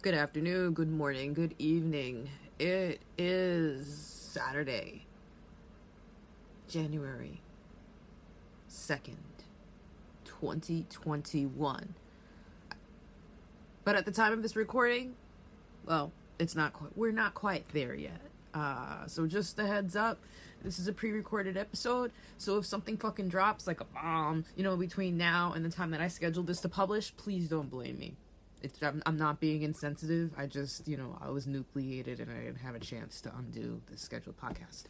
Good afternoon, good morning, good evening. It is Saturday, January 2nd, 2021. But at the time of this recording, well, it's not quite, we're not quite there yet. Uh, so just a heads up, this is a pre-recorded episode. So if something fucking drops like a bomb, you know, between now and the time that I scheduled this to publish, please don't blame me. It's I'm, I'm not being insensitive. I just, you know, I was nucleated and I didn't have a chance to undo the scheduled podcast.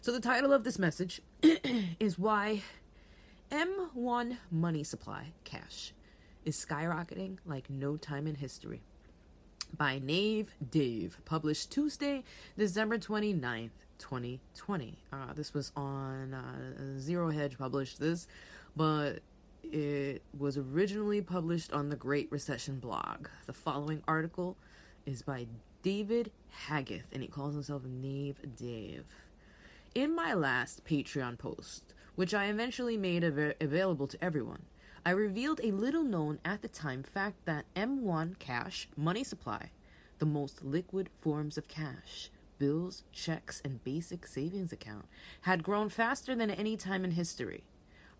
So the title of this message is why M1 money supply cash is skyrocketing like no time in history by Nave Dave, published Tuesday, December 29th, 2020. Uh, this was on uh, Zero Hedge published this, but it was originally published on the Great Recession blog. The following article is by David Haggith, and he calls himself Nave Dave. In my last Patreon post, which I eventually made av- available to everyone, I revealed a little known at the time fact that M1 cash money supply, the most liquid forms of cash, bills, checks, and basic savings account, had grown faster than any time in history.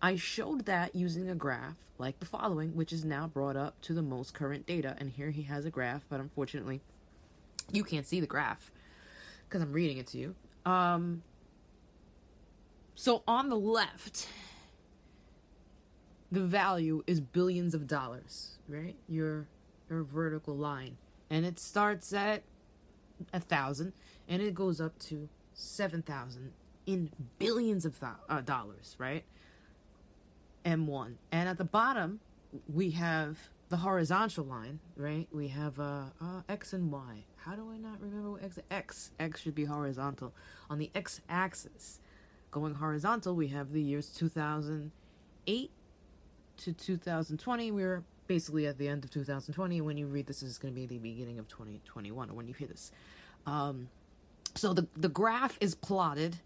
I showed that using a graph like the following, which is now brought up to the most current data. And here he has a graph, but unfortunately, you can't see the graph because I'm reading it to you. Um, so on the left, the value is billions of dollars, right? Your your vertical line, and it starts at a thousand, and it goes up to seven thousand in billions of th- uh, dollars, right? M1, and at the bottom we have the horizontal line, right? We have uh, uh, X and Y. How do I not remember what X? X X should be horizontal. On the X axis, going horizontal, we have the years 2008 to 2020. We're basically at the end of 2020. When you read this, this is going to be the beginning of 2021, or when you hear this. Um, so the the graph is plotted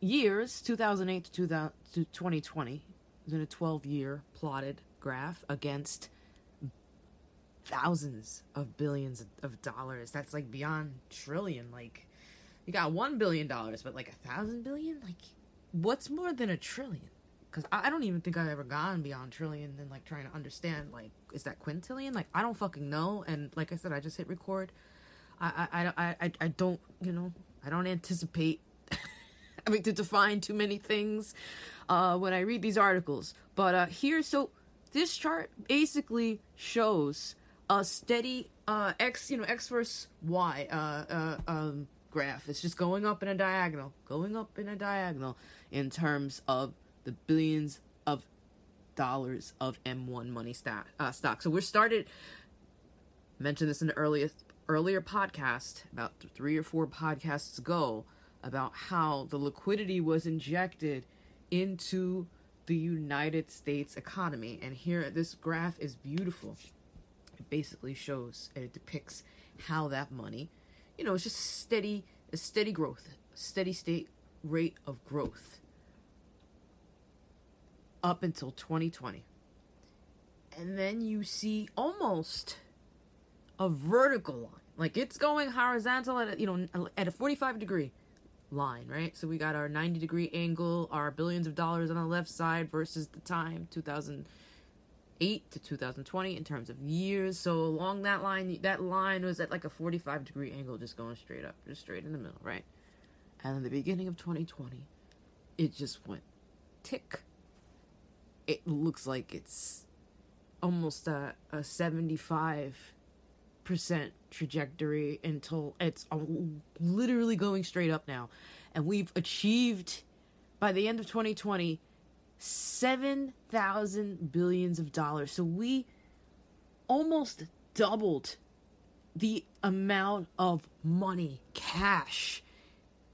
years 2008 to, 2000, to 2020 in a 12 year plotted graph against thousands of billions of dollars. That's like beyond trillion. Like you got one billion dollars, but like a thousand billion. Like what's more than a trillion? Because I don't even think I've ever gone beyond trillion and like trying to understand like is that quintillion? Like I don't fucking know. And like I said, I just hit record. I I I I, I don't you know I don't anticipate having to define too many things uh, when I read these articles. But uh, here, so this chart basically shows a steady uh, x, you know, x versus y uh, uh, um, graph. It's just going up in a diagonal, going up in a diagonal in terms of the billions of dollars of M1 money stock. Uh, stock. So we're started. Mentioned this in the earliest earlier podcast about three or four podcasts ago about how the liquidity was injected into the United States economy. And here, this graph is beautiful. It basically shows and it depicts how that money, you know, it's just steady, a steady growth, steady state rate of growth up until 2020. And then you see almost a vertical line. Like it's going horizontal at a, you know at a 45 degree line, right? So we got our 90 degree angle, our billions of dollars on the left side versus the time 2008 to 2020 in terms of years. So along that line, that line was at like a 45 degree angle, just going straight up, just straight in the middle, right? And in the beginning of 2020, it just went tick. It looks like it's almost a, a 75 percent trajectory until it's literally going straight up now. And we've achieved by the end of 2020 7,000 billions of dollars. So we almost doubled the amount of money cash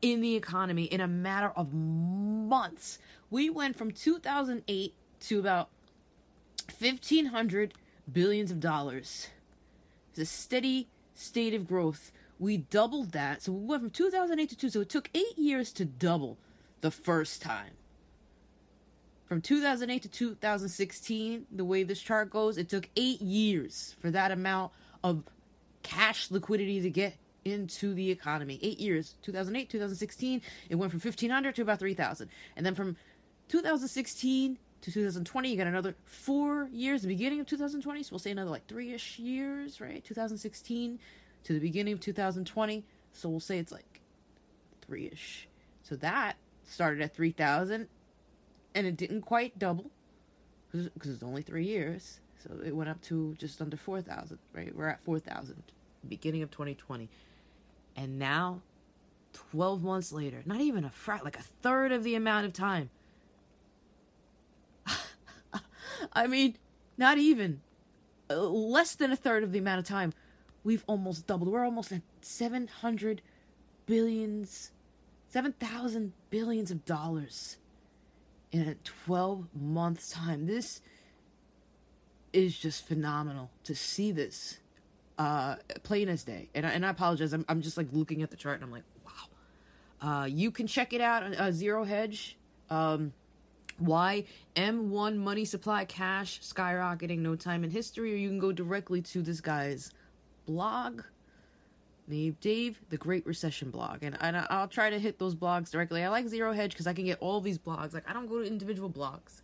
in the economy in a matter of months. We went from 2008 to about 1500 billions of dollars a steady state of growth. We doubled that. So we went from 2008 to 2. So it took eight years to double the first time. From 2008 to 2016, the way this chart goes, it took eight years for that amount of cash liquidity to get into the economy. Eight years, 2008, 2016, it went from 1,500 to about 3,000. And then from 2016 to 2020, you got another four years, the beginning of 2020, so we'll say another like three ish years, right? 2016 to the beginning of 2020, so we'll say it's like three ish. So that started at 3,000 and it didn't quite double because it's only three years. So it went up to just under 4,000, right? We're at 4,000, beginning of 2020. And now, 12 months later, not even a frat, like a third of the amount of time. I mean, not even uh, less than a third of the amount of time. We've almost doubled. We're almost at 700 billions, 7,000 billions of dollars in a 12 months time. This is just phenomenal to see this uh plain as day and I, and I apologize I'm, I'm just like looking at the chart and I'm like wow uh you can check it out on uh, zero hedge um why M1 money supply cash skyrocketing no time in history or you can go directly to this guy's blog named Dave the Great Recession blog. And, and I'll try to hit those blogs directly. I like zero hedge because I can get all these blogs. Like I don't go to individual blogs.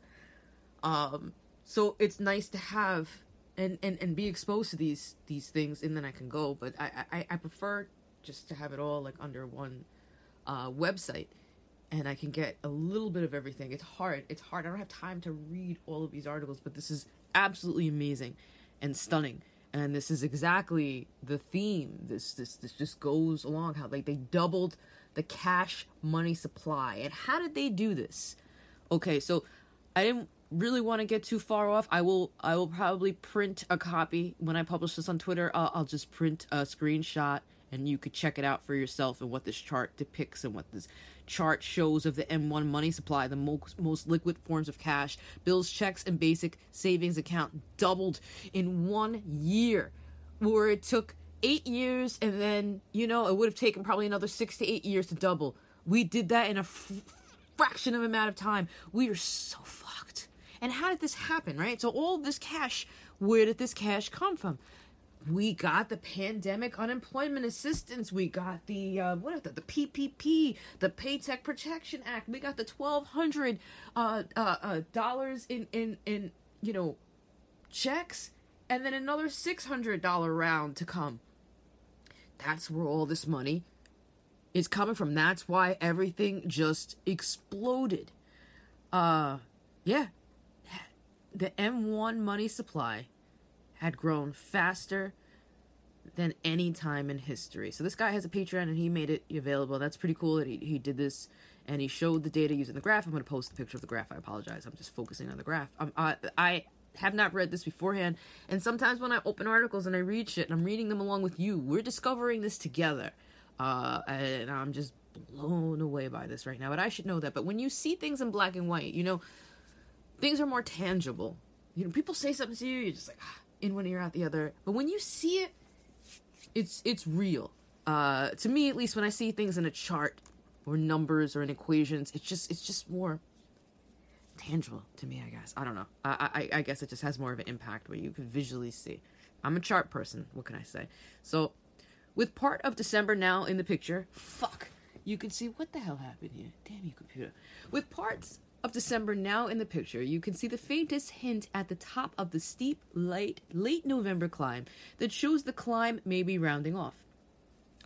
Um so it's nice to have and, and, and be exposed to these these things and then I can go. But I, I, I prefer just to have it all like under one uh, website and I can get a little bit of everything. It's hard. It's hard. I don't have time to read all of these articles, but this is absolutely amazing and stunning. And this is exactly the theme. This this this just goes along how like they doubled the cash money supply. And how did they do this? Okay, so I didn't really want to get too far off, I will I will probably print a copy when I publish this on Twitter. Uh, I'll just print a screenshot and you could check it out for yourself and what this chart depicts and what this chart shows of the M1 money supply, the most, most liquid forms of cash. Bills, checks, and basic savings account doubled in one year, where it took eight years and then, you know, it would have taken probably another six to eight years to double. We did that in a f- fraction of amount of time. We are so fucked. And how did this happen, right? So all this cash, where did this cash come from? We got the pandemic unemployment assistance. We got the uh, what the, the PPP, the Paycheck Protection Act. We got the twelve hundred uh, uh, uh, dollars in in in you know checks, and then another six hundred dollar round to come. That's where all this money is coming from. That's why everything just exploded. Uh, yeah, the M1 money supply had grown faster than any time in history. So this guy has a Patreon and he made it available. That's pretty cool that he, he did this and he showed the data using the graph. I'm going to post a picture of the graph. I apologize. I'm just focusing on the graph. Um, I, I have not read this beforehand. And sometimes when I open articles and I read shit and I'm reading them along with you, we're discovering this together. Uh, and I'm just blown away by this right now. But I should know that. But when you see things in black and white, you know, things are more tangible. You know, people say something to you, you're just like ah, in one ear out the other. But when you see it, it's it's real. Uh, to me, at least, when I see things in a chart or numbers or in equations, it's just it's just more tangible to me. I guess I don't know. I I, I guess it just has more of an impact where you can visually see. I'm a chart person. What can I say? So, with part of December now in the picture, fuck, you can see what the hell happened here. Damn you, computer. With parts of December now in the picture, you can see the faintest hint at the top of the steep, late, late November climb that shows the climb may be rounding off.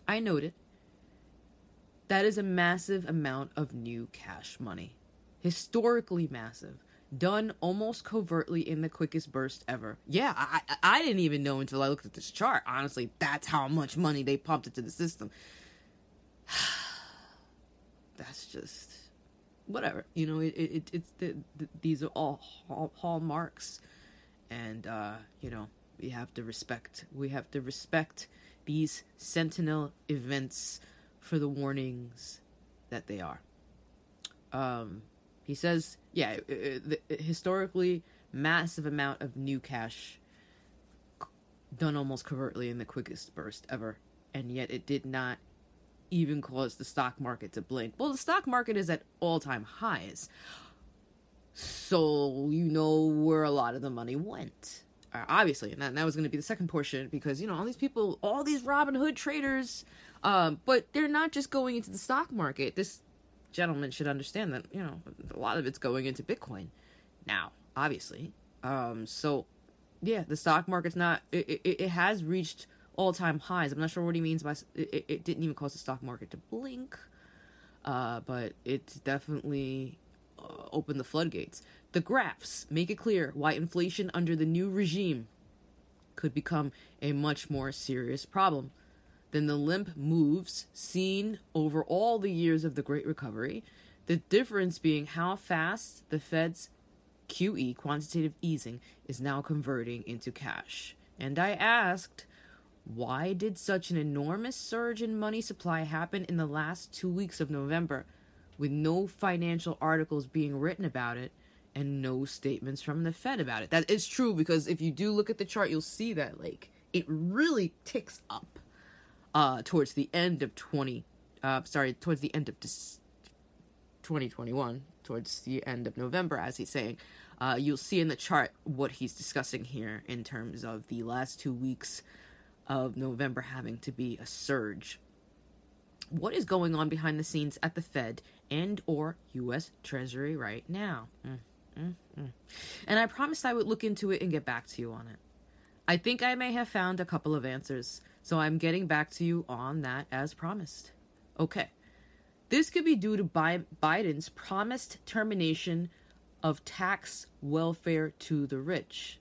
I noted that is a massive amount of new cash money. Historically massive. Done almost covertly in the quickest burst ever. Yeah, I, I didn't even know until I looked at this chart. Honestly, that's how much money they pumped into the system. that's just whatever you know it, it it's the, the, these are all hall, hallmarks. And uh you know we have to respect we have to respect these sentinel events for the warnings that they are. Um he says yeah the, historically massive amount of new cash done almost covertly in the quickest burst ever. And yet it did not even cause the stock market to blink. Well, the stock market is at all time highs. So you know where a lot of the money went. obviously, and that, that was going to be the second portion because you know all these people, all these Robinhood traders, um, but they're not just going into the stock market. This gentleman should understand that you know a lot of it's going into Bitcoin now, obviously. Um, so yeah, the stock market's not. It, it, it has reached all time highs. I'm not sure what he means by it, it didn't even cause the stock market to blink, uh, but it's definitely uh, opened the floodgates. The graphs make it clear why inflation under the new regime could become a much more serious problem than the limp moves seen over all the years of the Great Recovery, the difference being how fast the Fed's QE, quantitative easing, is now converting into cash. And I asked, why did such an enormous surge in money supply happen in the last two weeks of November, with no financial articles being written about it and no statements from the Fed about it? That is true because if you do look at the chart, you'll see that like it really ticks up uh, towards the end of 20, uh, sorry, towards the end of 2021, towards the end of November, as he's saying. Uh, you'll see in the chart what he's discussing here in terms of the last two weeks of November having to be a surge. What is going on behind the scenes at the Fed and or US Treasury right now? Mm, mm, mm. And I promised I would look into it and get back to you on it. I think I may have found a couple of answers, so I'm getting back to you on that as promised. Okay. This could be due to Biden's promised termination of tax welfare to the rich.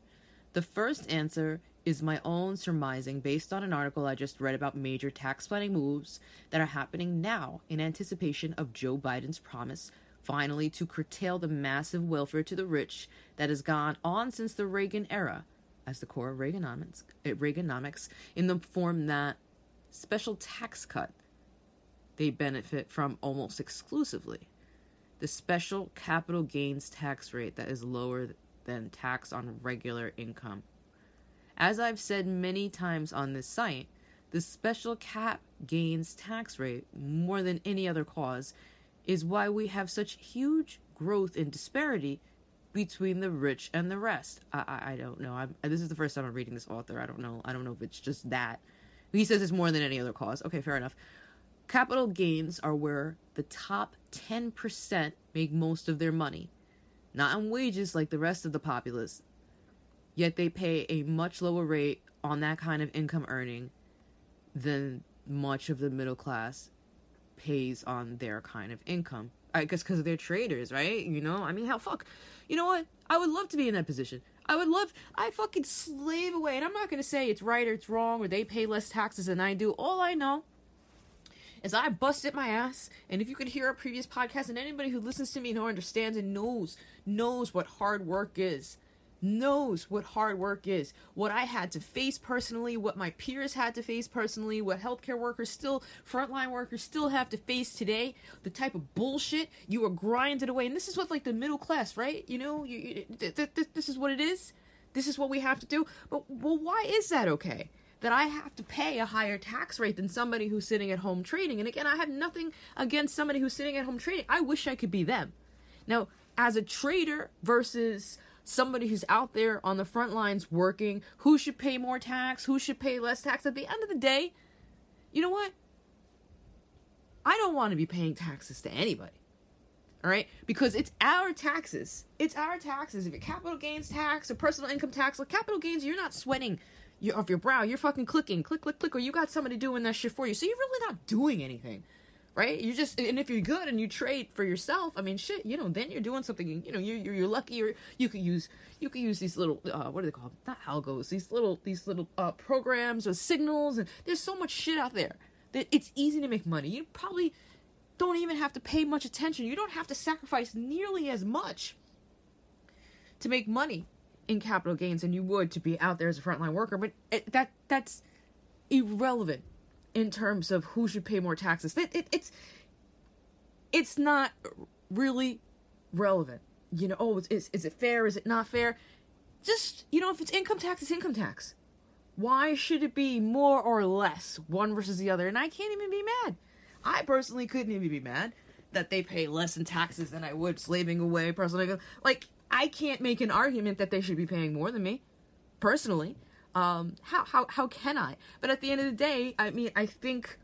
The first answer is my own surmising based on an article I just read about major tax planning moves that are happening now in anticipation of Joe Biden's promise finally to curtail the massive welfare to the rich that has gone on since the Reagan era as the core of Reaganomics, eh, Reaganomics in the form that special tax cut they benefit from almost exclusively. The special capital gains tax rate that is lower than tax on regular income as I've said many times on this site, the special cap gains tax rate, more than any other cause, is why we have such huge growth in disparity between the rich and the rest. I, I, I don't know. I'm, this is the first time I'm reading this author. I don't know. I don't know if it's just that. He says it's more than any other cause. Okay, fair enough. Capital gains are where the top 10% make most of their money, not on wages like the rest of the populace, yet they pay a much lower rate on that kind of income earning than much of the middle class pays on their kind of income. I guess because they're traders, right? You know, I mean, hell, fuck. You know what? I would love to be in that position. I would love, I fucking slave away. And I'm not going to say it's right or it's wrong or they pay less taxes than I do. All I know is I busted my ass. And if you could hear a previous podcast and anybody who listens to me and understands and knows, knows what hard work is knows what hard work is. What I had to face personally, what my peers had to face personally, what healthcare workers still, frontline workers still have to face today. The type of bullshit you are grinded away. And this is what, like, the middle class, right? You know, you, you, th- th- th- this is what it is. This is what we have to do. But, well, why is that okay? that I have to pay a higher tax rate than somebody who's sitting at home trading. And again, I have nothing against somebody who's sitting at home trading. I wish I could be them. Now, as a trader versus somebody who's out there on the front lines working, who should pay more tax, who should pay less tax. At the end of the day, you know what? I don't want to be paying taxes to anybody. All right? Because it's our taxes. It's our taxes. If it capital gains tax or personal income tax, like capital gains, you're not sweating your, off your brow. You're fucking clicking, click, click, click, or you got somebody doing that shit for you. So you're really not doing anything right? You just and if you're good and you trade for yourself, I mean, shit, you know, then you're doing something. You know, you're you're, you're lucky. Or you could use you could use these little uh, what are they called? Not algos. These little these little uh, programs or signals, and there's so much shit out there that it's easy to make money. You probably don't even have to pay much attention. You don't have to sacrifice nearly as much to make money in capital gains than you would to be out there as a frontline worker. But it, that that's irrelevant in terms of who should pay more taxes. It, it, it's it's not really relevant. You know, oh, is, is it fair? Is it not fair? Just, you know, if it's income tax, it's income tax. Why should it be more or less one versus the other? And I can't even be mad. I personally couldn't even be mad that they pay less in taxes than I would slaving away personally. Like, I can't make an argument that they should be paying more than me personally. Um, how how how can I? But at the end of the day, I mean, I think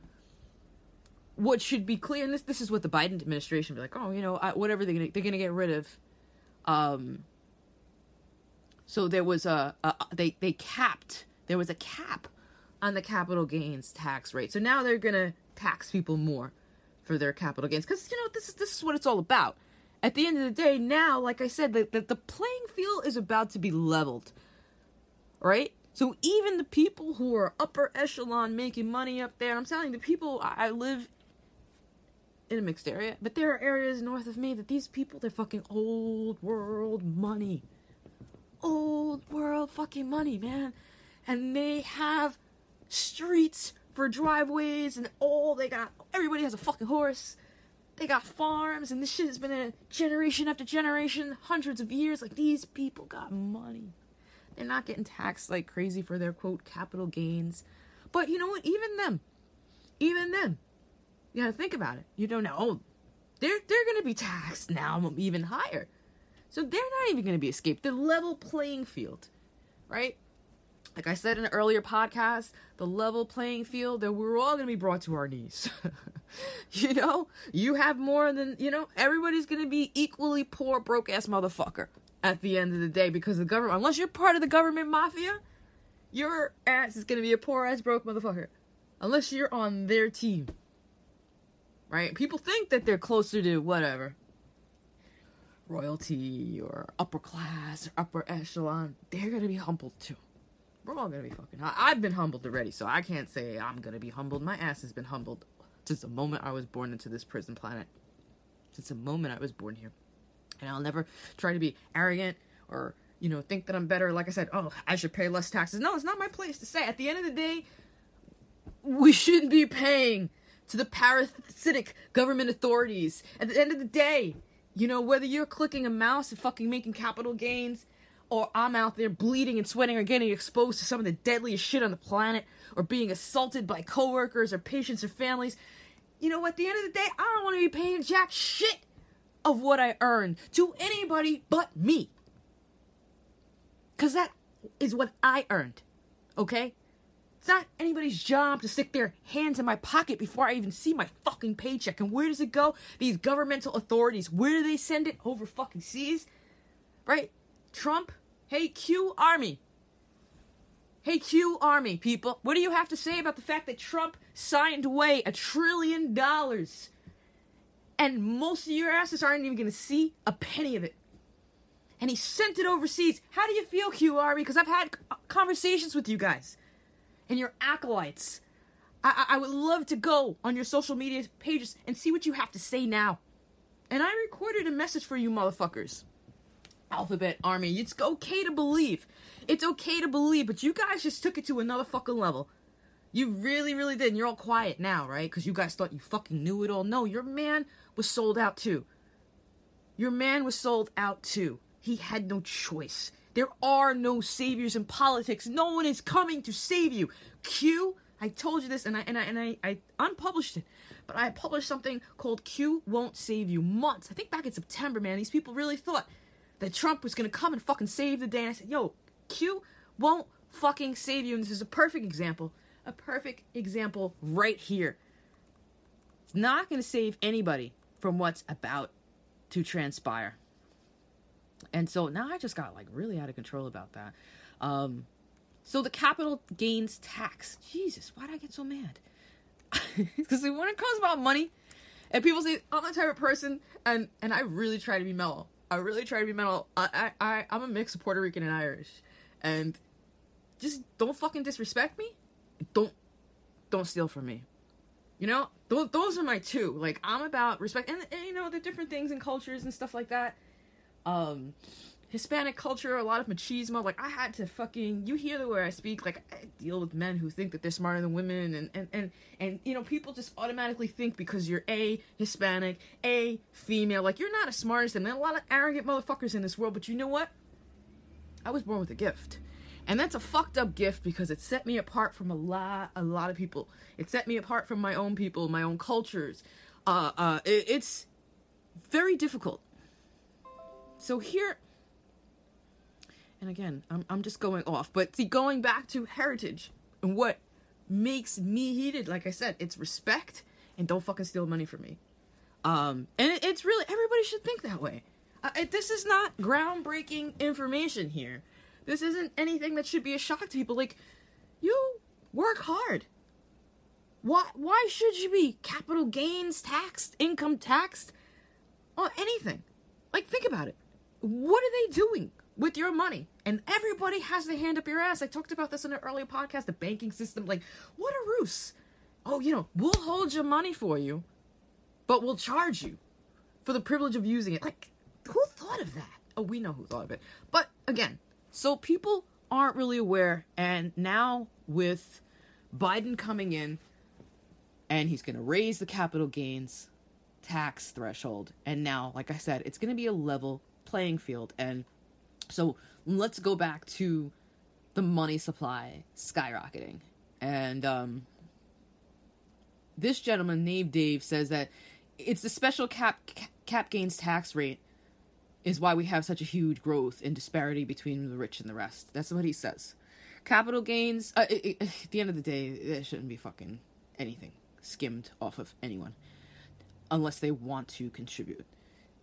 what should be clear, and this this is what the Biden administration be like, oh, you know, I, whatever they're gonna they're gonna get rid of. Um. So there was a, a they they capped there was a cap on the capital gains tax rate. So now they're gonna tax people more for their capital gains because you know this is this is what it's all about. At the end of the day, now, like I said, the, the, the playing field is about to be leveled, right? So even the people who are upper echelon making money up there, I'm telling the people I live in a mixed area, but there are areas north of me that these people they're fucking old world money. Old world fucking money, man. And they have streets for driveways and all they got everybody has a fucking horse. They got farms and this shit has been a generation after generation, hundreds of years. Like these people got money. They're not getting taxed like crazy for their quote capital gains. But you know what? Even them, even them, you gotta think about it. You don't know. Oh, they're they're gonna be taxed now even higher. So they're not even gonna be escaped. The level playing field, right? Like I said in an earlier podcast, the level playing field that we're all gonna be brought to our knees. you know, you have more than you know. Everybody's gonna be equally poor, broke ass motherfucker at the end of the day because the government, unless you're part of the government mafia, your ass is gonna be a poor ass broke motherfucker. Unless you're on their team right? People think that they're closer to whatever royalty or upper class or upper echelon. They're gonna be humbled too. We're all gonna be fucking. I've been humbled already, so I can't say I'm gonna be humbled. My ass has been humbled since the moment I was born into this prison planet. Since the moment I was born here, and I'll never try to be arrogant or you know think that I'm better. Like I said, oh, I should pay less taxes. No, it's not my place to say. At the end of the day, we shouldn't be paying to the parasitic government authorities. At the end of the day, you know, whether you're clicking a mouse and fucking making capital gains, or I'm out there bleeding and sweating or getting exposed to some of the deadliest shit on the planet, or being assaulted by coworkers or patients or families, you know, at the end of the day, I don't want to be paying jack shit of what I earn to anybody but me. Because that is what I earned. Okay? It's not anybody's job to stick their hands in my pocket before I even see my fucking paycheck. And where does it go? These governmental authorities, where do they send it? Over fucking seas? Right? Trump? Hey, Q Army. Hey, Q Army, people. What do you have to say about the fact that Trump signed away a trillion dollars? And most of your asses aren't even to see a penny of it. And he sent it overseas. How do you feel, Q Army? Because I've had conversations with you guys and your acolytes. I-, I would love to go on your social media pages and see what you have to say now. And I recorded a message for you motherfuckers. Alphabet Army, it's okay to believe. It's okay to believe, but you guys just took it to another fucking level. You really, really did. And you're all quiet now, right? Because you guys thought you fucking knew it all. No, your man was sold out too. Your man was sold out too. He had no choice. There are no saviors in politics. No one is coming to save you. Q, I told you this and I and I and I, I unpublished it. But I published something called Q Won't Save You months. I think back in September, man. These people really thought that Trump was gonna come and fucking save the day. And I said, yo, Q won't fucking save you. And this is a perfect example. A perfect example right here. It's not gonna save anybody from what's about to transpire and so now I just got like really out of control about that. Um, so the capital gains tax. Jesus, why did I get so mad? Because when it comes about money, and people say I'm the type of person, and and I really try to be mellow. I really try to be mellow. I I I'm a mix of Puerto Rican and Irish, and just don't fucking disrespect me. Don't don't steal from me. You know, those those are my two. Like I'm about respect, and, and you know the different things and cultures and stuff like that um Hispanic culture, a lot of machismo. Like I had to fucking you hear the way I speak. Like I deal with men who think that they're smarter than women, and and and and you know people just automatically think because you're a Hispanic, a female, like you're not as smart as them. There are a lot of arrogant motherfuckers in this world, but you know what? I was born with a gift, and that's a fucked up gift because it set me apart from a lot a lot of people. It set me apart from my own people, my own cultures. Uh, uh, it, it's very difficult so here and again, I'm I'm just going off, but see, going back to heritage and what makes me heated, like I said, it's respect and don't fucking steal money from me. Um, and it, it's really everybody should think that way. Uh, it, this is not groundbreaking information here. This isn't anything that should be a shock to people. Like, you work hard. Why? Why should you be capital gains taxed, income taxed, or anything? Like, think about it. What are they doing with your money? And everybody has their hand up your ass. I talked about this in an earlier podcast. The banking system, like, what a ruse. Oh, you know, we'll hold your money for you, but we'll charge you for the privilege of using it. Like, who thought of that? Oh, we know who thought of it. But again, so people aren't really aware, and now with Biden coming in, and he's going to raise the capital gains tax threshold, and now, like I said, it's going to be a level playing field. And so let's go back to the money supply skyrocketing, and um, this gentleman named Dave says that it's the special cap cap gains tax rate is why we have such a huge growth in disparity between the rich and the rest. That's what he says. Capital gains, uh, it, it, at the end of the day, there shouldn't be fucking anything skimmed off of anyone unless they want to contribute.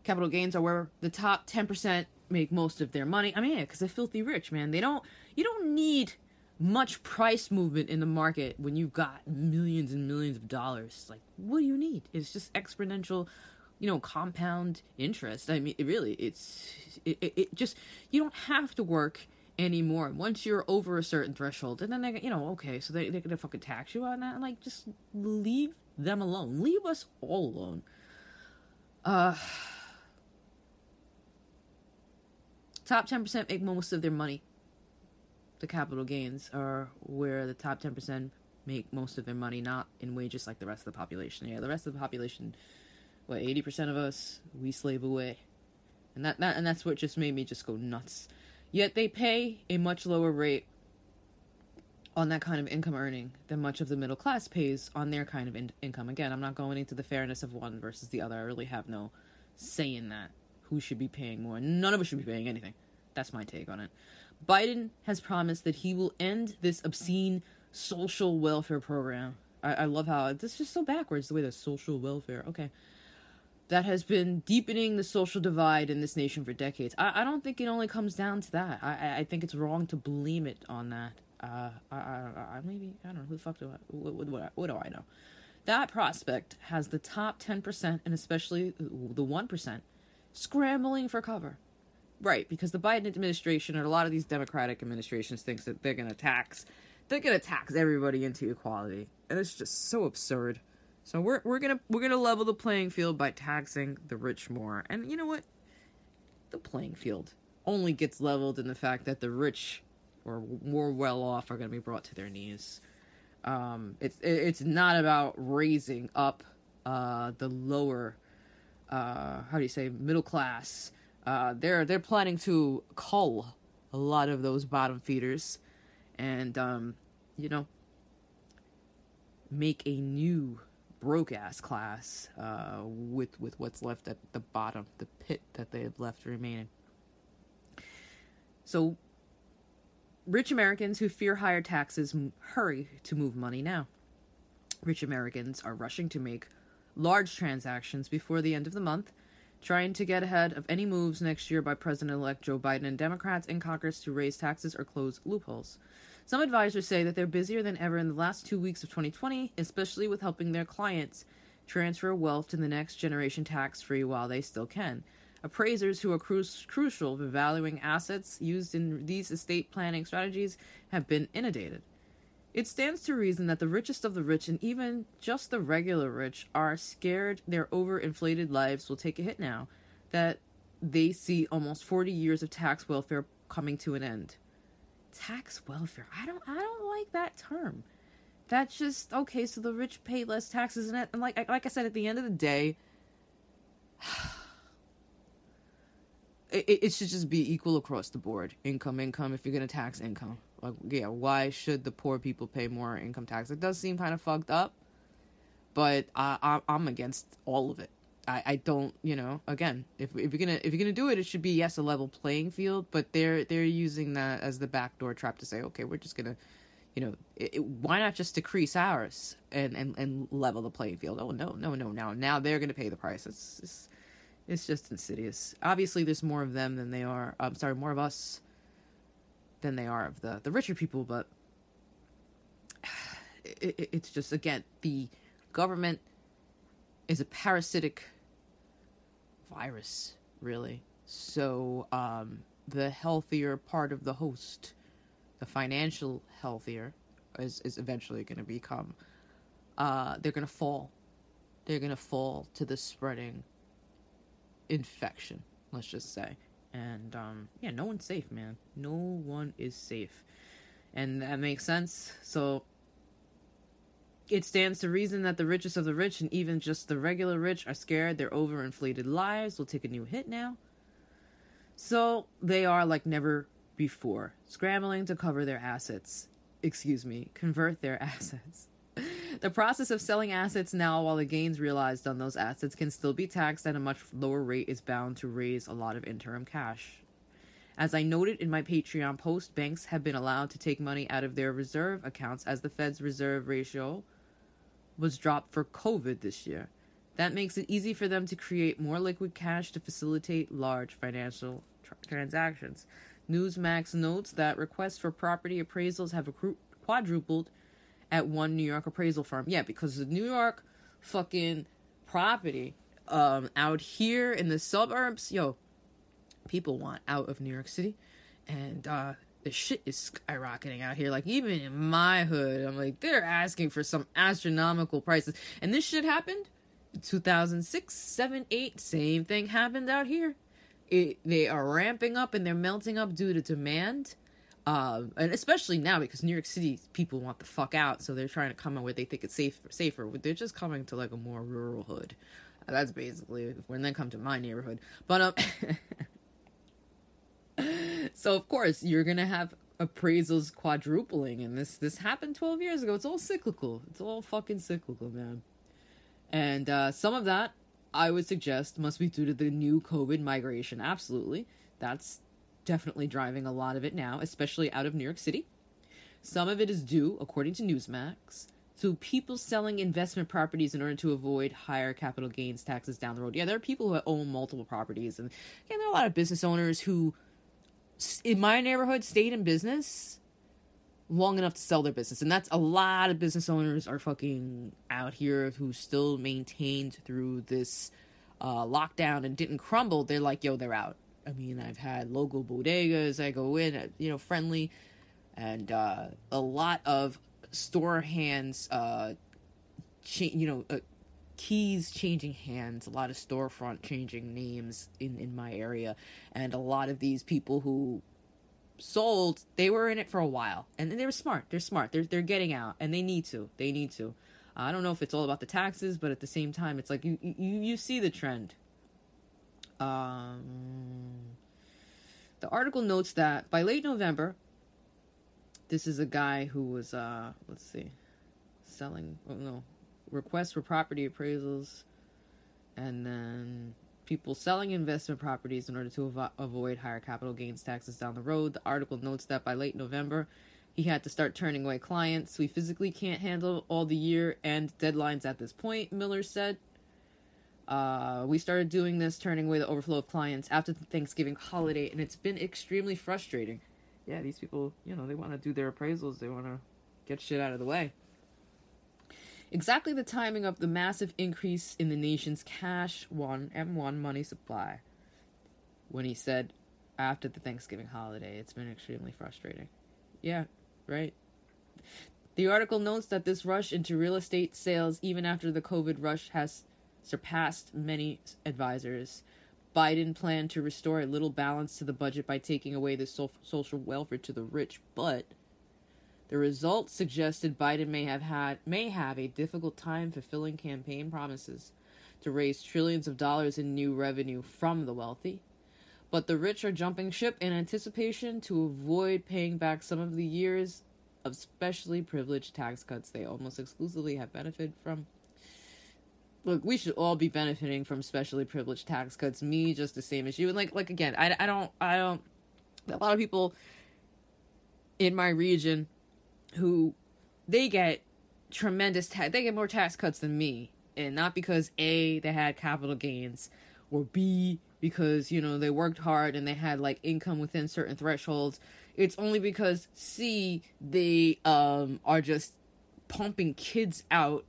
Capital gains are where the top 10% make most of their money. I mean, yeah, because they're filthy rich, man. They don't, you don't need much price movement in the market when you've got millions and millions of dollars. Like, what do you need? It's just exponential you know compound interest. I mean it really it's it, it, it, just you don't have to work anymore. Once you're over a certain threshold and then they you know okay so they, they're gonna fucking tax you on that and like just leave them alone. Leave us all alone. Uh top 10% make most of their money. The capital gains are where the top 10% make most of their money not in wages like the rest of the population. Yeah the rest of the population what eighty percent of us we slave away, and that, that and that's what just made me just go nuts. Yet they pay a much lower rate on that kind of income earning than much of the middle class pays on their kind of in- income. Again, I'm not going into the fairness of one versus the other. I really have no say in that. Who should be paying more? None of us should be paying anything. That's my take on it. Biden has promised that he will end this obscene social welfare program. I, I love how this is just so backwards the way that social welfare. Okay, that has been deepening the social divide in this nation for decades. I, I don't think it only comes down to that. I, I think it's wrong to blame it on that. Uh, I, I, I maybe I don't know who the fuck do I what, what, what, do I know? That prospect has the top ten percent and especially the one percent scrambling for cover. Right, because the Biden administration and a lot of these Democratic administrations thinks that they're to tax, they're to tax everybody into equality, and it's just so absurd. So we're we're gonna we're gonna level the playing field by taxing the rich more. And you know what? The playing field only gets leveled in the fact that the rich or more well off are gonna be brought to their knees. Um, it's it's not about raising up uh, the lower uh, how do you say middle class. Uh, they're they're planning to cull a lot of those bottom feeders, and um, you know make a new broke ass class uh, with with what's left at the bottom, the pit that they have left remaining. So, rich Americans who fear higher taxes hurry to move money now. Rich Americans are rushing to make large transactions before the end of the month, trying to get ahead of any moves next year by President elect Joe Biden and Democrats in Congress to raise taxes or close loopholes. Some advisors say that they're busier than ever in the last two weeks of 2020, especially with helping their clients transfer wealth to the next generation tax free while they still can. Appraisers who are cru- crucial for valuing assets used in these estate planning strategies have been inundated. It stands to reason that the richest of the rich and even just the regular rich are scared their overinflated lives will take a hit now that they see almost 40 years of tax welfare coming to an end tax welfare. I don't I don't like that term. That's just okay. So the rich pay less taxes, and, and like like I said, at the end of the day, it, it should just be equal across the board. Income, income. If you're gonna tax income, like yeah, why should the poor people pay more income tax? It does seem kind of fucked up, but I, I'm against all of it. I, I don't you know again if if you're gonna if you're gonna do it it should be yes a level playing field but they're they're using that as the backdoor trap to say okay we're just gonna you know it, it, why not just decrease ours and, and and level the playing field oh no no no now now they're gonna pay the price it's, it's it's just insidious obviously there's more of them than they are I'm sorry more of us than they are of the the richer people but it, it's just again the government is a parasitic virus, really. So um, the healthier part of the host, the financial healthier, is is eventually going to become. Uh, they're going to fall. They're going to fall to the spreading infection. Let's just say, and um, yeah, no one's safe, man. No one is safe, and that makes sense. So it stands to reason that the richest of the rich and even just the regular rich are scared their overinflated lives will take a new hit now. So they are like never before, scrambling to cover their assets. Excuse me, convert their assets. The process of selling assets now while the gains realized on those assets can still be taxed at a much lower rate is bound to raise a lot of interim cash. As I noted in my Patreon post, banks have been allowed to take money out of their reserve accounts as the Fed's reserve ratio was dropped for COVID this year. That makes it easy for them to create more liquid cash to facilitate large financial transactions. Newsmax notes that requests for property appraisals have quadrupled at one New York appraisal firm. Yeah, because the New York fucking property um, out here in the suburbs, yo, people want out of New York City, and uh, the shit is skyrocketing out here. Like even in my hood, I'm like they're asking for some astronomical prices. And this shit happened 2006, 7, 8, same thing happened out here. It, they are ramping up and they're melting up due to demand. Um, and especially now because New York City people want the fuck out, so they're trying to come in where they think it's safe, safer. They're just coming to like a more rural hood. That's basically when they come to my neighborhood. But um, so of course you're gonna have appraisals quadrupling and this this happened 12 years ago it's all cyclical it's all fucking cyclical man and uh, some of that i would suggest must be due to the new covid migration absolutely that's definitely driving a lot of it now especially out of new york city. Some of it is due according to newsmax to people selling investment properties in order to avoid higher capital gains taxes down the road. Yeah there are people who own multiple properties and yeah, there are a lot of business owners who in my neighborhood stayed in business long enough to sell their business and that's a lot of business owners are fucking out here who still maintained through this uh, lockdown and didn't crumble. They're like yo they're out i mean i've had local bodegas i go in uh, you know friendly and uh, a lot of store hands uh, cha- you know uh, keys changing hands, a lot of storefront changing names in in my area, and a lot of these people who sold, they were in it for a while, and they were smart. They're smart. They're they're getting out, and they need to. They need to. I don't know if it's all about the taxes, but at the same time, it's like you you you see the trend. Um, the article notes that by late November, this is a guy who was uh let's see, selling. Oh no, requests for property appraisals, and then people selling investment properties in order to av- avoid higher capital gains taxes down the road. The article notes that by late November, he had to start turning away clients. We physically can't handle all the year end deadlines at this point, Miller said. Uh, we started doing this, turning away the overflow of clients after the Thanksgiving holiday, and it's been extremely frustrating. Yeah, these people, you know, they want to do their appraisals, they want to get shit out of the way exactly the timing of the massive increase in the nation's cash one M1 money supply. When he said after the Thanksgiving holiday, it's been extremely frustrating. Yeah, right. The article notes that this rush into real estate sales, even after the COVID rush, has surpassed many advisors. Biden planned to restore a little balance to the budget by taking away the so- social welfare to the rich, but the results suggested Biden may have had may have a difficult time fulfilling campaign promises to raise trillions of dollars in new revenue from the wealthy. But the rich are jumping ship in anticipation to avoid paying back some of the years of specially privileged tax cuts they almost exclusively have benefited from. Look, we should all be benefiting from specially privileged tax cuts. Me, just the same as you. And like, like again, I, I don't, I don't. A lot of people in my region who they get tremendous tax. They get more tax cuts than me, and not because a they had capital gains, or b because you know they worked hard and they had like income within certain thresholds. It's only because c they um are just pumping kids out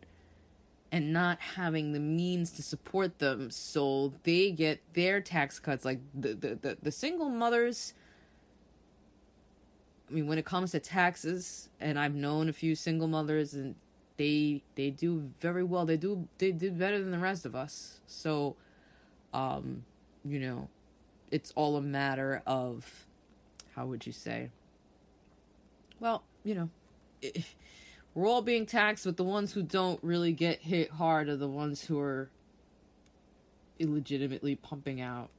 and not having the means to support them so they get their tax cuts like the the, the, the single mothers I mean, when it comes to taxes, and I've known a few single mothers, and they they do very well. They do they did better than the rest of us. So, um, you know, it's all a matter of how would you say? Well, you know, it, we're all being taxed, but the ones who don't really get hit hard are the ones who are illegitimately pumping out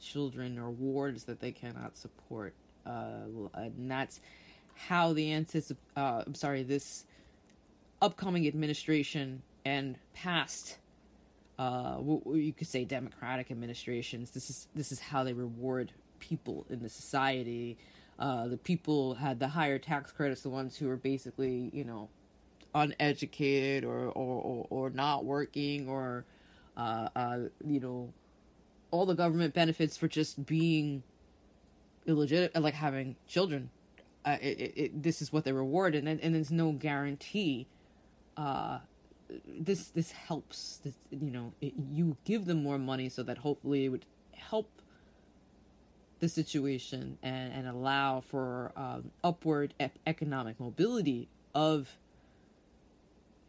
children or wards that they cannot support uh, and that's how the anticip- uh, I'm sorry, this upcoming administration and past, uh, you could say democratic administrations. This is this is how they reward people in the society. Uh, the people had the higher tax credits, the ones who were basically, you know, uneducated or or, or, or not working or, uh, uh, you know, all the government benefits for just being illegitimate, like having children. Uh, it, it, it, this is what they reward, and and there's no guarantee. Uh, this this helps. This, you know, you give them more money so that hopefully it would help the situation and and allow for um, upward economic mobility of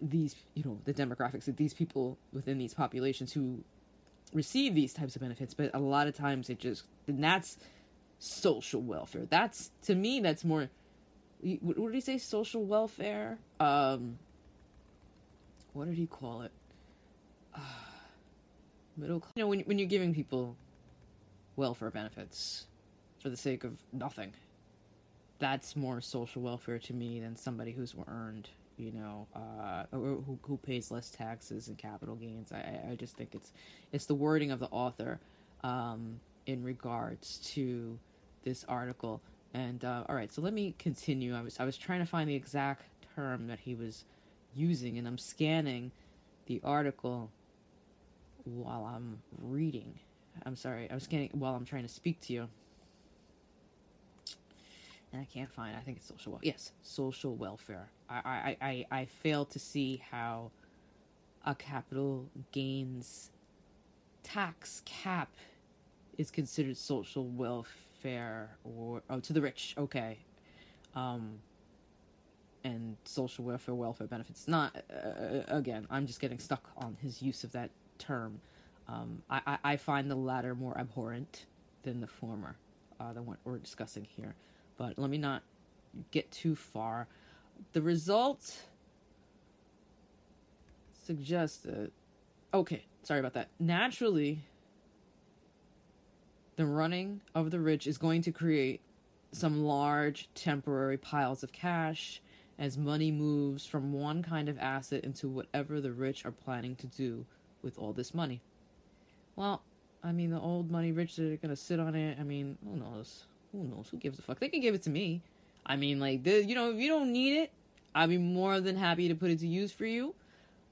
these you know the demographics of these people within these populations who receive these types of benefits but a lot of times it just and that's social welfare. That's to me that's more what, did he say social welfare? Um what did he call it? Uh, middle class. You know when when you're giving people welfare benefits for the sake of nothing. That's more social welfare to me than somebody who's earned, you know, uh, who who pays less taxes and capital gains. I I just think it's it's the wording of the author um, in regards to this article. And uh, all right, so let me continue. I was I was trying to find the exact term that he was using, and I'm scanning the article while I'm reading. I'm sorry, I was scanning while I'm trying to speak to you. And I can't find. I think it's social. Welfare. Yes, social welfare. I I I I fail to see how a capital gains tax cap is considered social welfare or oh to the rich okay um and social welfare welfare benefits not uh, again i'm just getting stuck on his use of that term um, I, I, find the latter more abhorrent than the former uh, than what we're discussing here. But let me not get too far. The result suggested okay sorry about that. Naturally the running of the rich is going to create some large temporary piles of cash as money moves from one kind of asset into whatever the rich are planning to do with all this money. Well, I mean, the old money rich that are to sit on it. I mean, who knows? Who knows? Who gives a fuck? They can give it to me. I mean, like, the, you know, if you don't need it, I'd be more than happy to put it to use for you.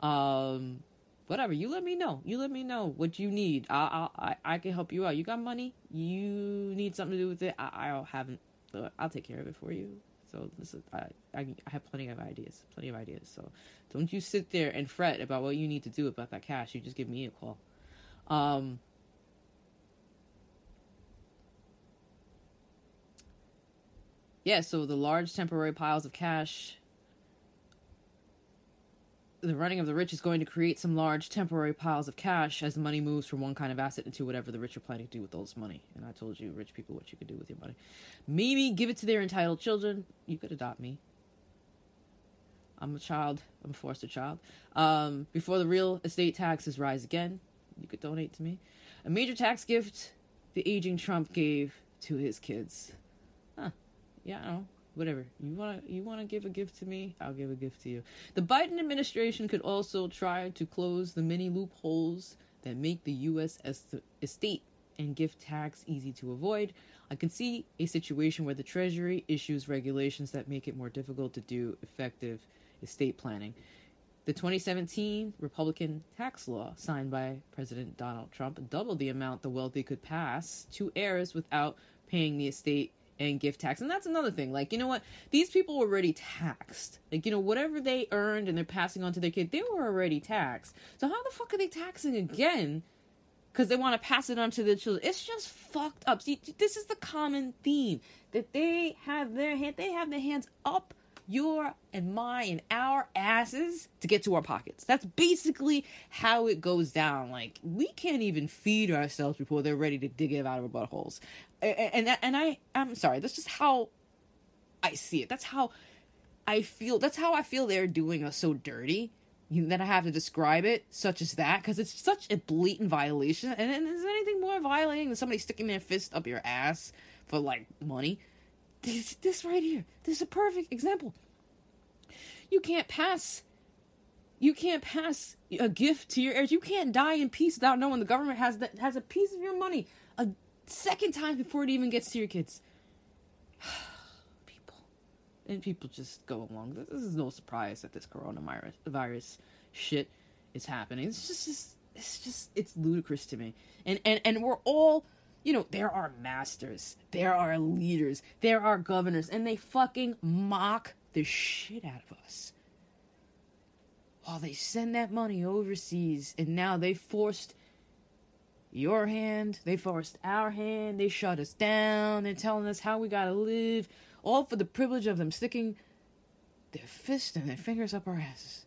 Um, whatever. You let me know. You let me know what you need. I I I can help you out. You got money? You need something to do with it? I I haven't. I'll take care of it for you. So this is I, I I have plenty of ideas, plenty of ideas. So don't you sit there and fret about what you need to do about that cash. You just give me a call. Um. Yeah, so the large temporary piles of cash the running of the rich is going to create some large temporary piles of cash as money moves from one kind of asset into whatever the rich are planning to do with all this money. And I told you, rich people, what you could do with your money. Maybe give it to their entitled children. You could adopt me. I'm a child. I'm a foster child. Um, before the real estate taxes rise again, you could donate to me. A major tax gift the aging Trump gave to his kids. Huh. Yeah, I know. whatever you want to you want to give a gift to me i'll give a gift to you the biden administration could also try to close the many loopholes that make the us estate and gift tax easy to avoid i can see a situation where the treasury issues regulations that make it more difficult to do effective estate planning the 2017 Republican tax law signed by President Donald Trump doubled the amount the wealthy could pass to heirs without paying the estate and gift tax. And that's another thing. Like, you know what? These people were already taxed. Like, you know, whatever they earned and they're passing on to their kid, they were already taxed. So how the fuck are they taxing again? Because they want to pass it on to their children. It's just fucked up. See, this is the common theme that they have their hand, they have their hands up your and my and our asses to get to our pockets. That's basically how it goes down. Like we can't even feed ourselves before they're ready to dig it out of our buttholes. And and, and I I'm sorry. That's just how I see it. That's how I feel. That's how I feel they're doing us so dirty that I have to describe it such as that because it's such a blatant violation. And, and is anything more violating than somebody sticking their fist up your ass for like money? This, this right here. This is a perfect example. You can't pass. You can't pass a gift to your heirs. You can't die in peace without knowing the government has that has a piece of your money a second time before it even gets to your kids. people, and people just go along. This is no surprise that this coronavirus virus shit is happening. It's just, it's just, it's ludicrous to me. And and and we're all you know, there are masters, there are leaders, there are governors, and they fucking mock the shit out of us. While they send that money overseas, and now they forced your hand, they forced our hand, they shut us down, they're telling us how we gotta live, all for the privilege of them sticking their fists and their fingers up our asses.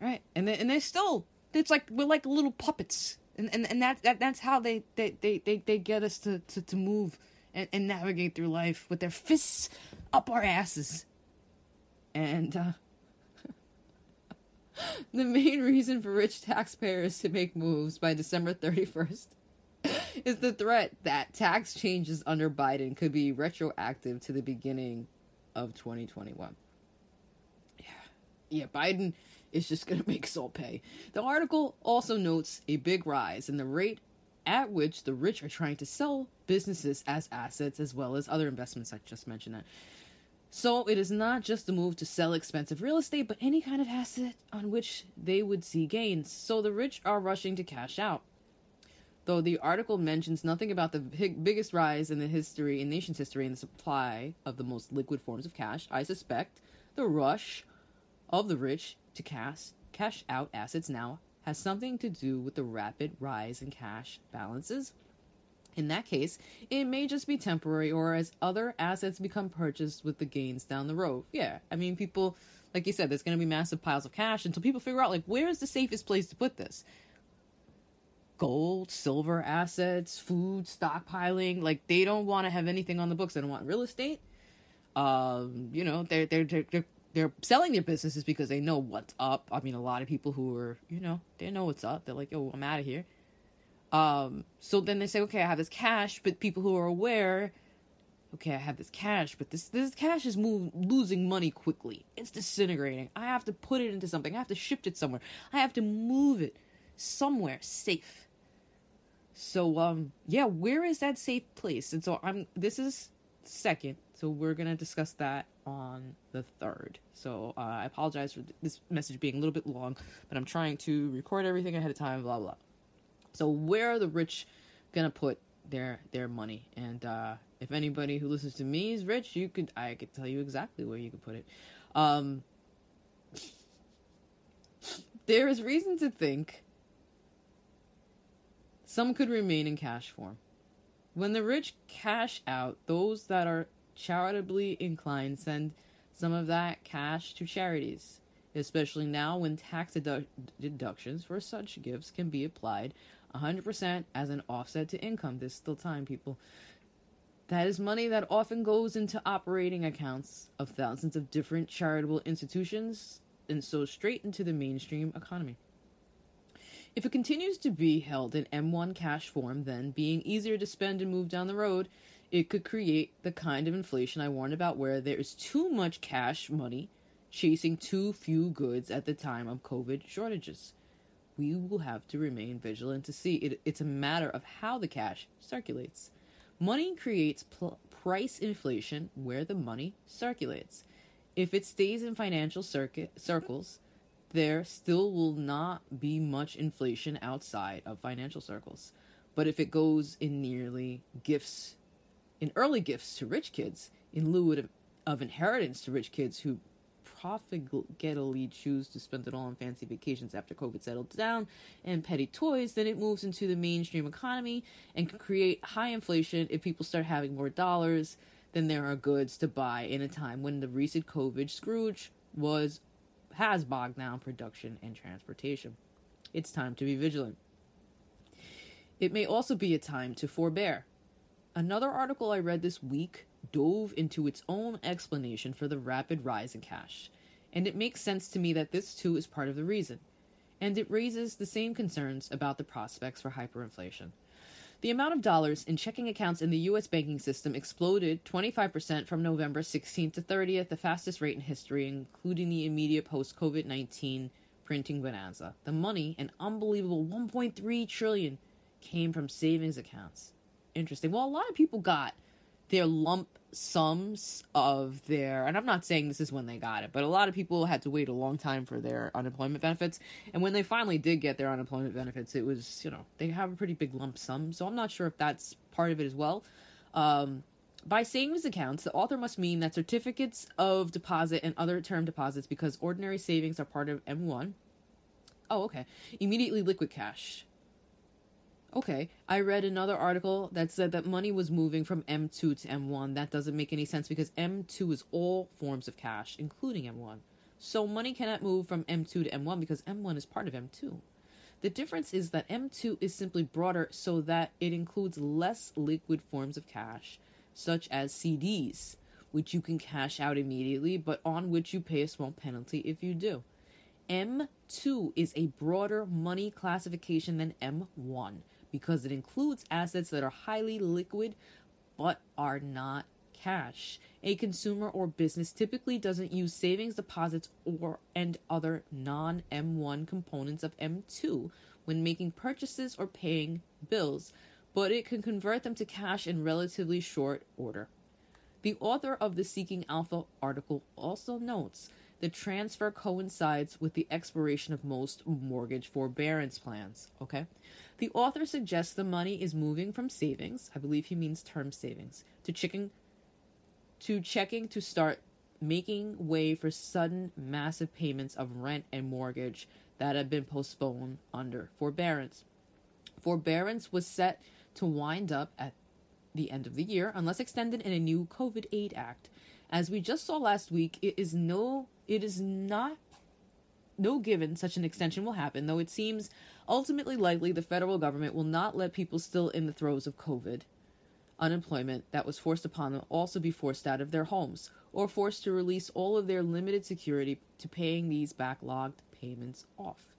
Right? And they, and they still, it's like, we're like little puppets and and, and that, that that's how they they, they, they, they get us to, to, to move and, and navigate through life with their fists up our asses and uh, the main reason for rich taxpayers to make moves by December 31st is the threat that tax changes under Biden could be retroactive to the beginning of 2021. Yeah. Yeah, Biden is just going to make us all pay. The article also notes a big rise in the rate at which the rich are trying to sell businesses as assets as well as other investments. I just mentioned that. So it is not just the move to sell expensive real estate, but any kind of asset on which they would see gains. So the rich are rushing to cash out. Though the article mentions nothing about the big, biggest rise in the history in nation's history in the supply of the most liquid forms of cash, I suspect the rush of the rich to cash cash out assets now has something to do with the rapid rise in cash balances. In that case, it may just be temporary or as other assets become purchased with the gains down the road. Yeah, I mean, people, like you said, there's going to be massive piles of cash until people figure out, like, where's the safest place to put this? Gold, silver assets, food, stockpiling. Like, they don't want to have anything on the books. They don't want real estate. Um, you know, they're, they're, they're, they're they're selling their businesses because they know what's up. I mean, a lot of people who are, you know, they know what's up. They're like, "Yo, I'm out of here." Um, so then they say, "Okay, I have this cash," but people who are aware, okay, I have this cash, but this this cash is move, losing money quickly. It's disintegrating. I have to put it into something. I have to shift it somewhere. I have to move it somewhere safe. So um, yeah, where is that safe place? And so I'm. This is second. So we're gonna discuss that on the 3rd. So uh, I apologize for this message being a little bit long, but I'm trying to record everything ahead of time, blah, blah. So where are the rich going to put their their money? And uh, if anybody who listens to me is rich, you could I could tell you exactly where you could put it. Um, there is reason to think some could remain in cash form. When the rich cash out, those that are charitably inclined send some of that cash to charities, especially now when tax dedu- deductions for such gifts can be applied 100% as an offset to income. There's still time, people. That is money that often goes into operating accounts of thousands of different charitable institutions and so straight into the mainstream economy. If it continues to be held in M1 cash form, then being easier to spend and move down the road, It could create the kind of inflation I warned about where there is too much cash money chasing too few goods at the time of COVID shortages. We will have to remain vigilant to see. It, it's a matter of how the cash circulates. Money creates pl- price inflation where the money circulates. If it stays in financial circuit circles, there still will not be much inflation outside of financial circles. But if it goes in nearly gifts, in early gifts to rich kids, in lieu of, of inheritance to rich kids who profligately choose to spend it all on fancy vacations after COVID settled down and petty toys, then it moves into the mainstream economy and can create high inflation if people start having more dollars than there are goods to buy in a time when the recent COVID Scrooge was has bogged down production and transportation. It's time to be vigilant. It may also be a time to forbear. Another article I read this week dove into its own explanation for the rapid rise in cash, and it makes sense to me that this too is part of the reason. And it raises the same concerns about the prospects for hyperinflation. The amount of dollars in checking accounts in the U.S. banking system exploded 25% from November 16th to 30th, the fastest rate in history, including the immediate post COVID 19 printing bonanza. The money, an unbelievable 1.3 trillion, came from savings accounts. Interesting. Well, a lot of people got their lump sums of their and I'm not saying this is when they got it, but a lot of people had to wait a long time for their unemployment benefits. And when they finally did get their unemployment benefits, it was, you know, they have a pretty big lump sum. So I'm not sure if that's part of it as well. Um, by savings accounts, the author must mean that certificates of deposit and other term deposits, because ordinary savings are part of M1. Oh, okay. Immediately liquid cash. Okay, I read another article that said that money was moving from M2 to M1. That doesn't make any sense because M2 is all forms of cash, including M1. So money cannot move from M2 to M1 because M1 is part of M2. The difference is that M2 is simply broader so that it includes less liquid forms of cash, such as CDs, which you can cash out immediately, but on which you pay a small penalty if you do. M2 is a broader money classification than M1 because it includes assets that are highly liquid but are not cash. A consumer or business typically doesn't use savings deposits or and other non-M1 components of M2 when making purchases or paying bills, but it can convert them to cash in relatively short order. The author of the Seeking Alpha article also notes the transfer coincides with the expiration of most mortgage forbearance plans. Okay. The author suggests the money is moving from savings, I believe he means term savings, to checking to checking to start making way for sudden massive payments of rent and mortgage that have been postponed under forbearance. Forbearance was set to wind up at the end of the year unless extended in a new COVID aid act. As we just saw last week, it is no it is not no given such an extension will happen, though it seems ultimately likely the federal government will not let people still in the throes of COVID unemployment that was forced upon them also be forced out of their homes or forced to release all of their limited security to paying these backlogged payments off.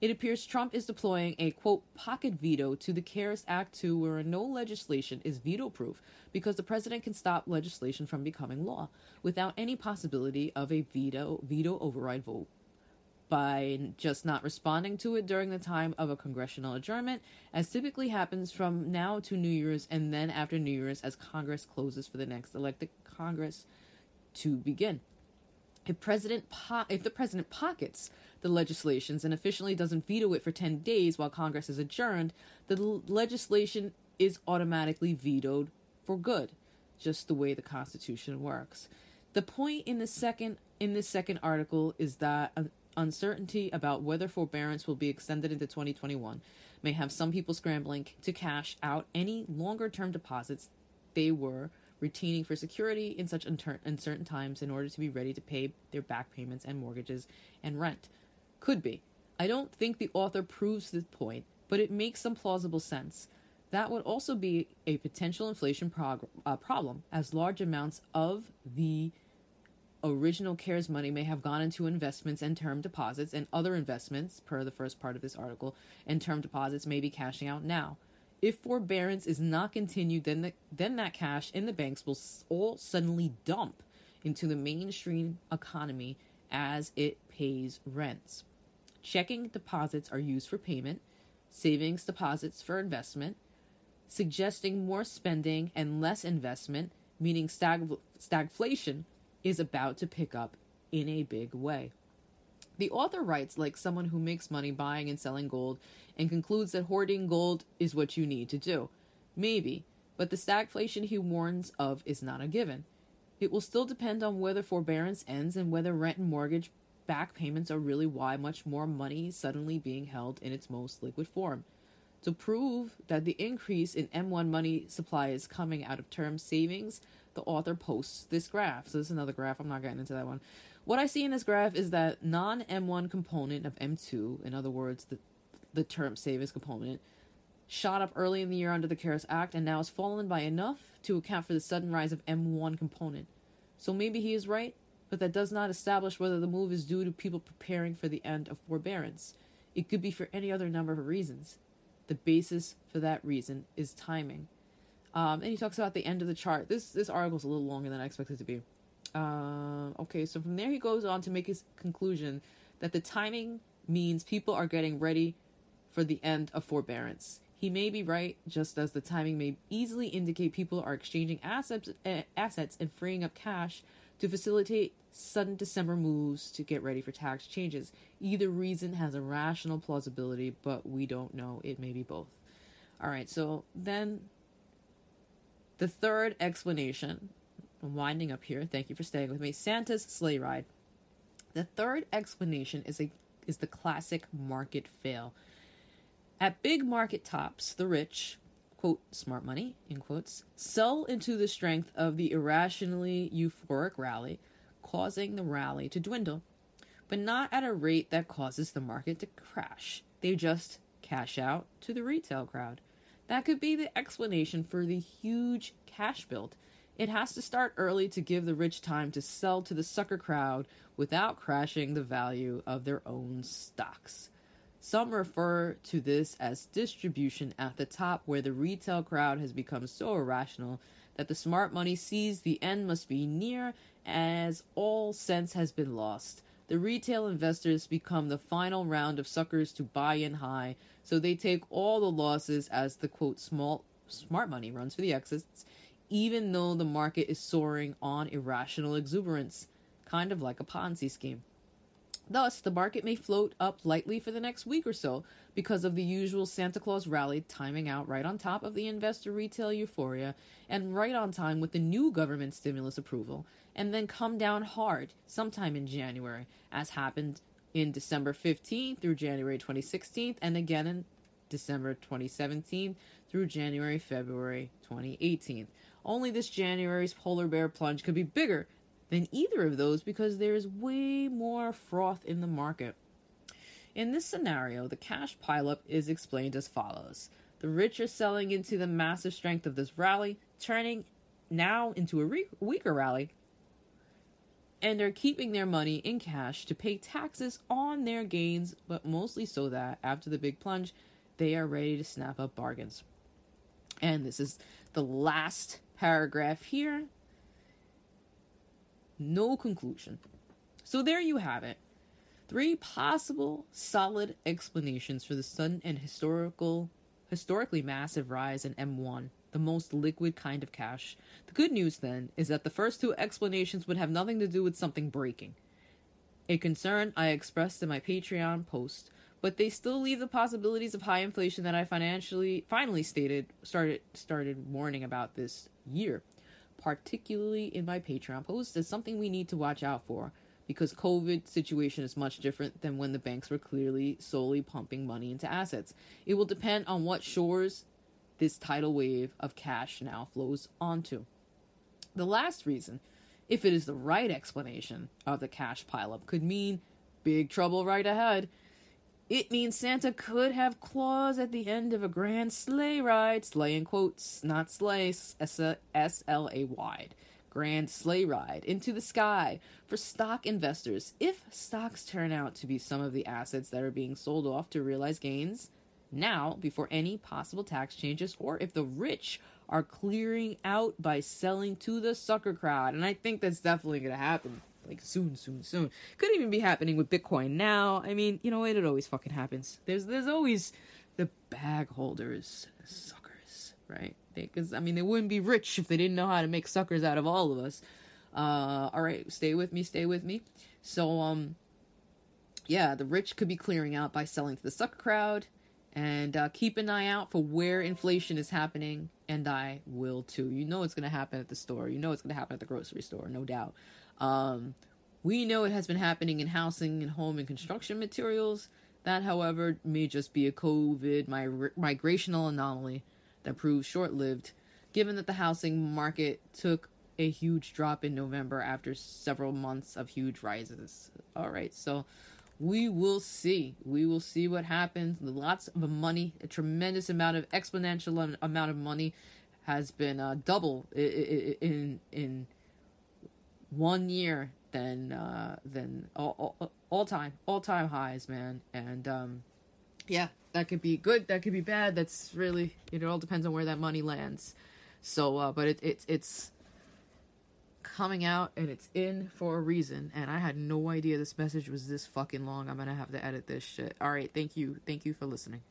It appears Trump is deploying a quote pocket veto to the CARES Act 2 where no legislation is veto proof because the president can stop legislation from becoming law without any possibility of a veto veto override vote by just not responding to it during the time of a congressional adjournment, as typically happens from now to New Year's and then after New Year's as Congress closes for the next elected Congress to begin. If President po- if the president pockets the legislations and officially doesn't veto it for 10 days while Congress is adjourned, the l- legislation is automatically vetoed for good, just the way the Constitution works. The point in the second in this second article is that uh, uncertainty about whether forbearance will be extended into 2021 may have some people scrambling to cash out any longer term deposits they were retaining for security in such uncertain times in order to be ready to pay their back payments and mortgages and rent. Could be. I don't think the author proves this point, but it makes some plausible sense. That would also be a potential inflation prog- uh, problem, as large amounts of the original CARES money may have gone into investments and term deposits and other investments, per the first part of this article, and term deposits may be cashing out now. If forbearance is not continued, then the, then that cash in the banks will all suddenly dump into the mainstream economy as it pays rents. Checking deposits are used for payment, savings deposits for investment, suggesting more spending and less investment, meaning stag- stagflation is about to pick up in a big way. The author writes like someone who makes money buying and selling gold and concludes that hoarding gold is what you need to do. Maybe, but the stagflation he warns of is not a given. It will still depend on whether forbearance ends and whether rent and mortgage back payments are really why much more money suddenly being held in its most liquid form. To prove that the increase in M1 money supply is coming out of term savings, the author posts this graph. So this is another graph. I'm not getting into that one. What I see in this graph is that non M1 component of M2, in other words, the the term savings component, shot up early in the year under the CARES Act and now has fallen by enough to account for the sudden rise of M1 component. So maybe he is right, but that does not establish whether the move is due to people preparing for the end of forbearance. It could be for any other number of reasons. The basis for that reason is timing. Um, and he talks about the end of the chart. This this article is a little longer than I expected to be. Uh, okay, so from there he goes on to make his conclusion that the timing means people are getting ready for the end of forbearance. He may be right, just as the timing may easily indicate people are exchanging assets, uh, assets and freeing up cash to facilitate sudden December moves to get ready for tax changes. Either reason has a rational plausibility, but we don't know. It may be both. All right, so then the third explanation I'm winding up here. Thank you for staying with me. Santa's sleigh ride. The third explanation is a is the classic market fail. At big market tops, the rich, quote, smart money, in quotes, sell into the strength of the irrationally euphoric rally, causing the rally to dwindle, but not at a rate that causes the market to crash. They just cash out to the retail crowd. That could be the explanation for the huge cash build it has to start early to give the rich time to sell to the sucker crowd without crashing the value of their own stocks. Some refer to this as distribution at the top, where the retail crowd has become so irrational that the smart money sees the end must be near as all sense has been lost. The retail investors become the final round of suckers to buy in high, so they take all the losses as the quote small smart money runs for the exits even though the market is soaring on irrational exuberance, kind of like a Ponzi scheme. Thus, the market may float up lightly for the next week or so because of the usual Santa Claus rally timing out right on top of the investor retail euphoria and right on time with the new government stimulus approval, and then come down hard sometime in January, as happened in December 15 through January 2016, and again in December 2017 through January February 2018. Only this January's polar bear plunge could be bigger than either of those because there's way more froth in the market. In this scenario, the cash pileup is explained as follows. The rich are selling into the massive strength of this rally, turning now into a re- weaker rally, and are keeping their money in cash to pay taxes on their gains, but mostly so that after the big plunge, they are ready to snap up bargains. And this is the last paragraph here. No conclusion. So there you have it. Three possible solid explanations for the sudden and historical historically massive rise in M1, the most liquid kind of cash. The good news then is that the first two explanations would have nothing to do with something breaking. A concern I expressed in my Patreon post, but they still leave the possibilities of high inflation that I financially finally stated started started warning about this year, particularly in my Patreon post, is something we need to watch out for because COVID situation is much different than when the banks were clearly solely pumping money into assets. It will depend on what shores this tidal wave of cash now flows onto. The last reason, if it is the right explanation of the cash pileup, could mean big trouble right ahead it means Santa could have claws at the end of a grand sleigh ride. Slay in quotes, not sleigh, S L A Y. Grand sleigh ride into the sky for stock investors. If stocks turn out to be some of the assets that are being sold off to realize gains, now before any possible tax changes or if the rich are clearing out by selling to the sucker crowd. And I think that's definitely going to happen like soon, soon, soon. Could even be happening with Bitcoin now. I mean, you know, it, it always fucking happens. There's there's always the bag holders, suckers, right? Because I mean, they wouldn't be rich if they didn't know how to make suckers out of all of us. Uh, all right, stay with me, stay with me. So, um, yeah, the rich could be clearing out by selling to the sucker crowd, and uh, keep an eye out for where inflation is happening. And I will too. You know it's going to happen at the store. You know it's going to happen at the grocery store, no doubt. Um, we know it has been happening in housing and home and construction materials. That, however, may just be a COVID migrational anomaly that proves short lived, given that the housing market took a huge drop in November after several months of huge rises. All right, so we will see. We will see what happens. Lots of money, a tremendous amount of exponential amount of money has been uh, double in, in one year than uh, than all, all, all time all time highs, man. And um, yeah, that could be good. That could be bad. That's really it. All depends on where that money lands. So, uh, but it, it it's coming out and it's in for a reason. And I had no idea this message was this fucking long. I'm gonna have to edit this shit. All right, thank you, thank you for listening.